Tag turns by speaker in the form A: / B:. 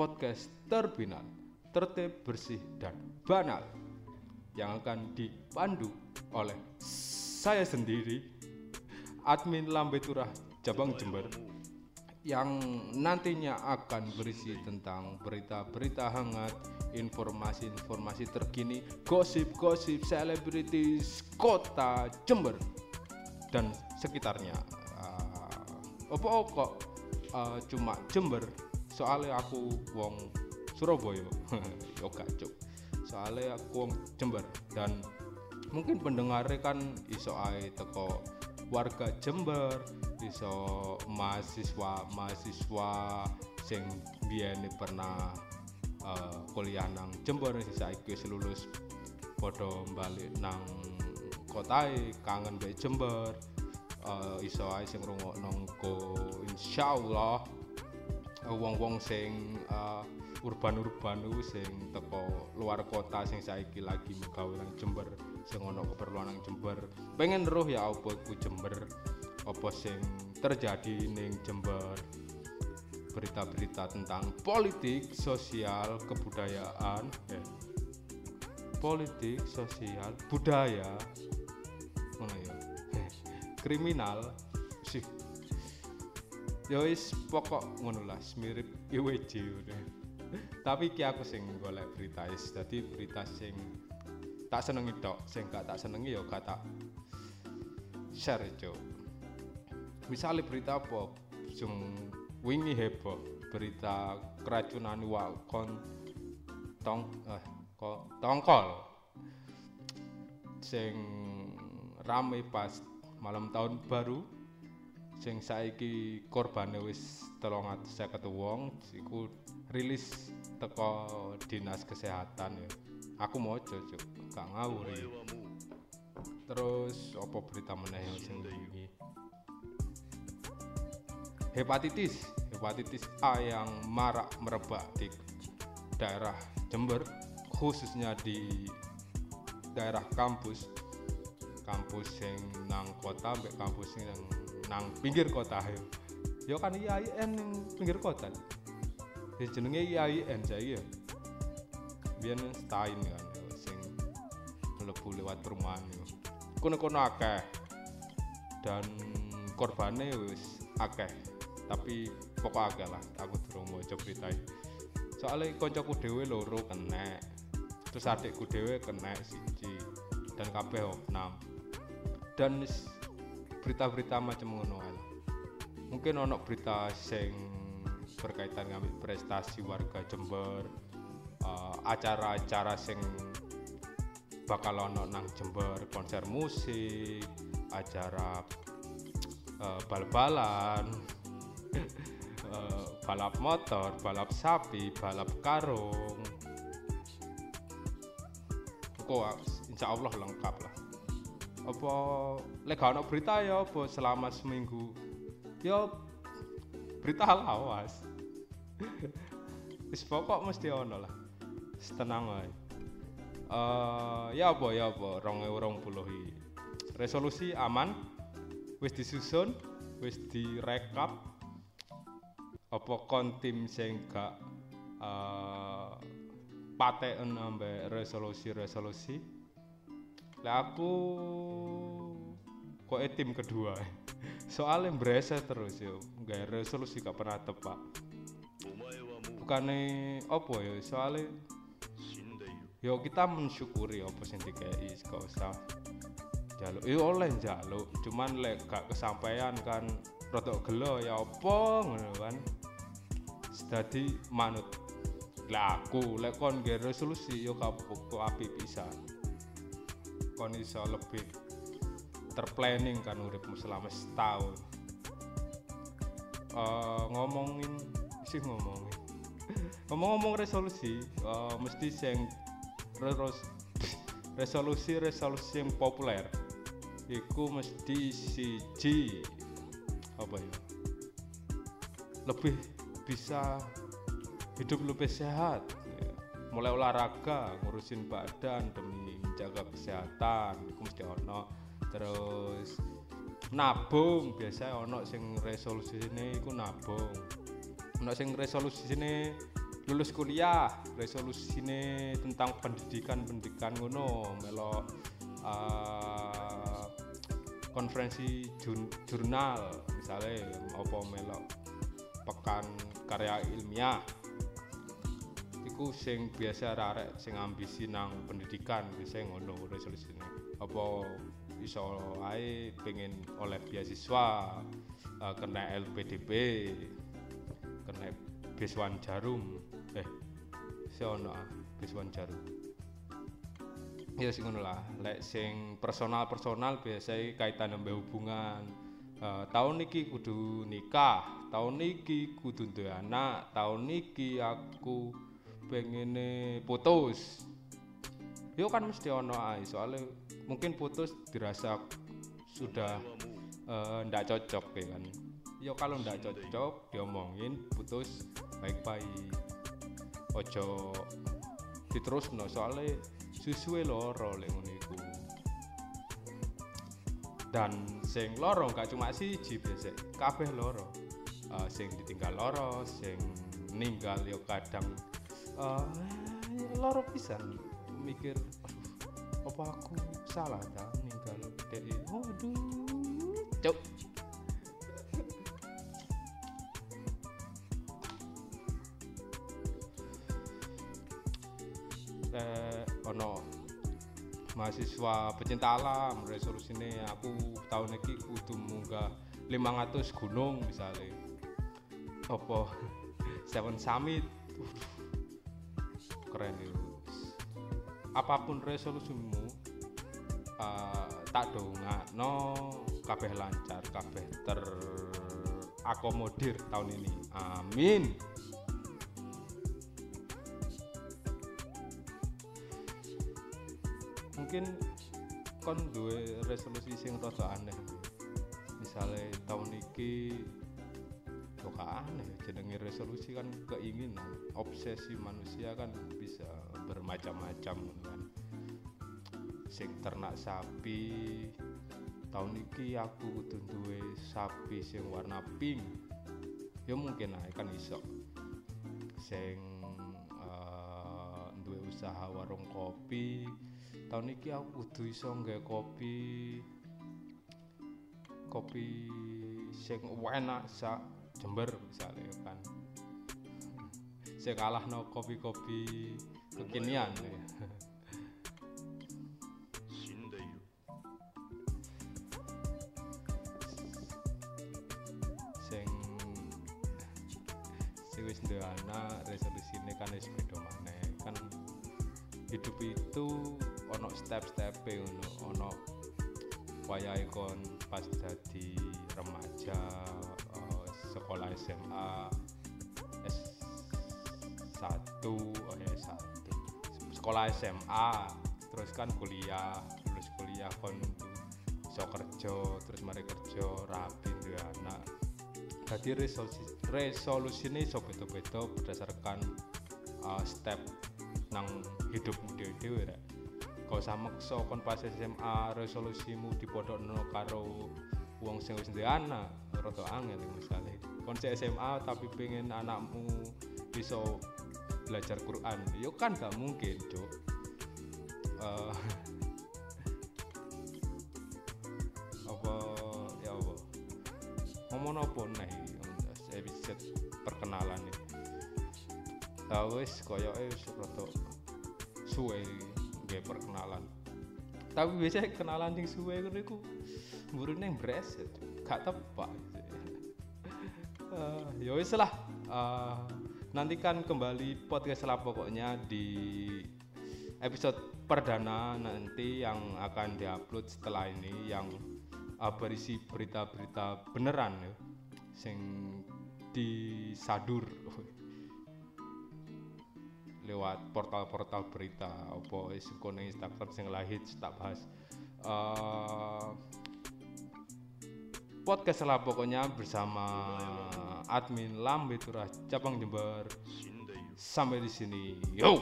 A: podcast terpinal, tertib, bersih, dan banal yang akan dipandu oleh saya sendiri, admin Lambe Turah Cabang Jember yang nantinya akan berisi tentang berita-berita hangat, informasi-informasi terkini, gosip-gosip selebritis kota Jember dan sekitarnya. Uh, opo kok uh, cuma Jember? Soalnya aku wong Surabaya. Yo cuk. Soalnya aku wong Jember dan mungkin pendengarnya kan iso ae teko warga Jember iso mahasiswa mahasiswa sing biyen pernah uh, kuliah nang Jember sing saiki wis lulus padha balik nang kotae kangen mbek Jember uh, iso ae sing ngrungokno go insyaallah wong-wong sing uh, urban-urban uh, sing teko luar kota sing saiki lagi gawe nang Jember sing ono keperluan nang Jember. Pengen roh ya apa ku Jember? Apa sing terjadi ning Jember? Berita-berita tentang politik, sosial, kebudayaan, eh, politik, sosial, budaya, mana ya, kriminal, ya wis pokok ngono lah, mirip IWJ udah. Tapi ki aku sing golek berita is, jadi berita sing tak senengi tok, sing gak tak senengi ya gak tak share cok misalnya berita apa? Sing wingi heboh berita keracunan wakon tong eh kok tongkol. Sing rame pas malam tahun baru sing saiki korbane wis 350 wong iku rilis teko dinas kesehatan ya. Aku mau cocok gak ngawur ya. terus apa berita meneh yang sing wingi hepatitis. Hepatitis A yang marak merebak di daerah Jember khususnya di daerah kampus kampus yang nang kota sampai kampus yang nang pinggir kota yo kan IAIN yang pinggir kota. Ya jenenge IAIN saya ya. Biar stain kan yo, sing mlebu lewat perumahan yo. Kono-kono akeh. Dan korbannya wis akeh. Tapi pokok agak lah aku durung mau coba ceritain. Soalnya koncoku dewe loro kena terus adikku dewe kena siji dan kabeh opnam dan berita-berita macam ngono mungkin ono berita sing berkaitan ngambil prestasi warga Jember acara-acara uh, sing bakal ono nang Jember konser musik acara uh, bal-balan uh, balap motor, balap sapi, balap karung. Kok insya Allah lengkap lah. Apa lega ono berita ya apa selama seminggu? Ya berita lawas. Wis pokok mesti ono lah. Tenang ae. Uh, ya apa ya apa rong rong puluh resolusi aman wis disusun wis direkap apa kon tim sing gak uh, paten ambek resolusi-resolusi lah aku kok tim kedua? Soalnya berasa terus yo. Gak resolusi gak pernah tepat bukannya apa ya soalnya yo kita mensyukuri apa sing dikei gak usah jaluk. Iya oleh jaluk cuman lek gak kesampaian kan rotok gelo ya apa ngono kan. Dadi manut. Lah aku lek kon nggih resolusi yo kapok api bisa kon iso lebih terplanning kan uripmu selama setahun. Uh, ngomongin sih ngomongin. Ngomong-ngomong resolusi uh, mesti sing resolusi resolusi yang populer iku mesti siji apa ya? Lebih bisa hidup lebih sehat. Ya. mulai olahraga ngurusin badan demi menjaga kesehatan itu mesti ono. Terus nabung biasa ono sing resolusi ini iku nabung. Ono sing resolusi ini lulus kuliah resolusinya tentang pendidikan pendidikan ngono melo uh, konferensi jurnal misalnya apa melo pekan karya ilmiah iku sing biasa arek sing ambisi nang pendidikan biasa ngono resolusine apa iso ae pengen oleh beasiswa uh, kena LPDP kena Biswan Jarum. Eh si ono ah Biswan Jarum. Ya sing ngono lah lek sing personal personal biasa kaitan ambek hubungan. Uh, tahun niki kudu nikah tahun niki kudu duwe anak tahun niki aku pengen putus. Yo kan mesti ono ae soalnya mungkin putus dirasa sudah uh, ndak cocok ya kan. Yo kalau ndak cocok diomongin putus baik-baik. Ojo diterus no soalnya susuwe loro lek ngono iku. Dan sing loro gak cuma siji biasa kabeh loro. Uh, sing ditinggal loro sing ninggal yo kadang uh, loro pisan mikir apa aku salah ta ninggal dek? Oh aduh cuk. Eh ono mahasiswa pecinta alam resolusinya aku tahun ini kudu munggah 500 gunung misalnya apa? Seven Summit keren apa pun resolusimu uh, tak no kabeh lancar kabeh terakomodir tahun ini. Amin. Mungkin kon duwe resolusi sing rada aneh. Misalnya tahun ini kok aneh jenenge resolusi kan keinginan obsesi manusia kan bisa bermacam-macam kan. Sing ternak sapi tahun ini aku kudu sapi sing warna pink. Ya mungkin ae kan iso. Sing uh, usaha warung kopi. Tahun ini aku kudu iso nggawe kopi kopi sing enak sak Jember misalnya kan saya kalah no kopi-kopi kekinian ya. sing sing wis anak resolusi ini kan wis beda maneh. Kan hidup itu ono step-step ono ono wayahe kon pas jadi remaja uh, sekolah SMA S1 oh ya S1 sekolah SMA terus kan kuliah lulus kuliah kon so kerja terus mari kerja rapi duwe anak. Jadi resolusi resolusi ini so beda-beda berdasarkan uh, step nang hidupmu dewe-dewe rek. Kau sama so kon pas SMA resolusimu dipodokno karo wong sing wis duwe anak rada angel misalnya. Kon SMA tapi pengen anakmu bisa belajar Quran. Yo kan gak mungkin cuk. Uh, apa ya apa? Ngomong apa nih episode perkenalan nih. Wis koyoke wis rada suwe nggih perkenalan. Tapi biasanya kenalan sing suwe ngono iku mburine breset gak tepak uh, ya wis lah. Uh, nantikan kembali podcast lah pokoknya di episode perdana nanti yang akan diupload setelah ini yang uh, berisi berita-berita beneran ya sing disadur. Lewat portal-portal berita apa wis Instagram sing lahir tak bahas. Uh, podcast lah pokoknya bersama admin Lambe Turah Cabang Jember. Sampai di sini. Yo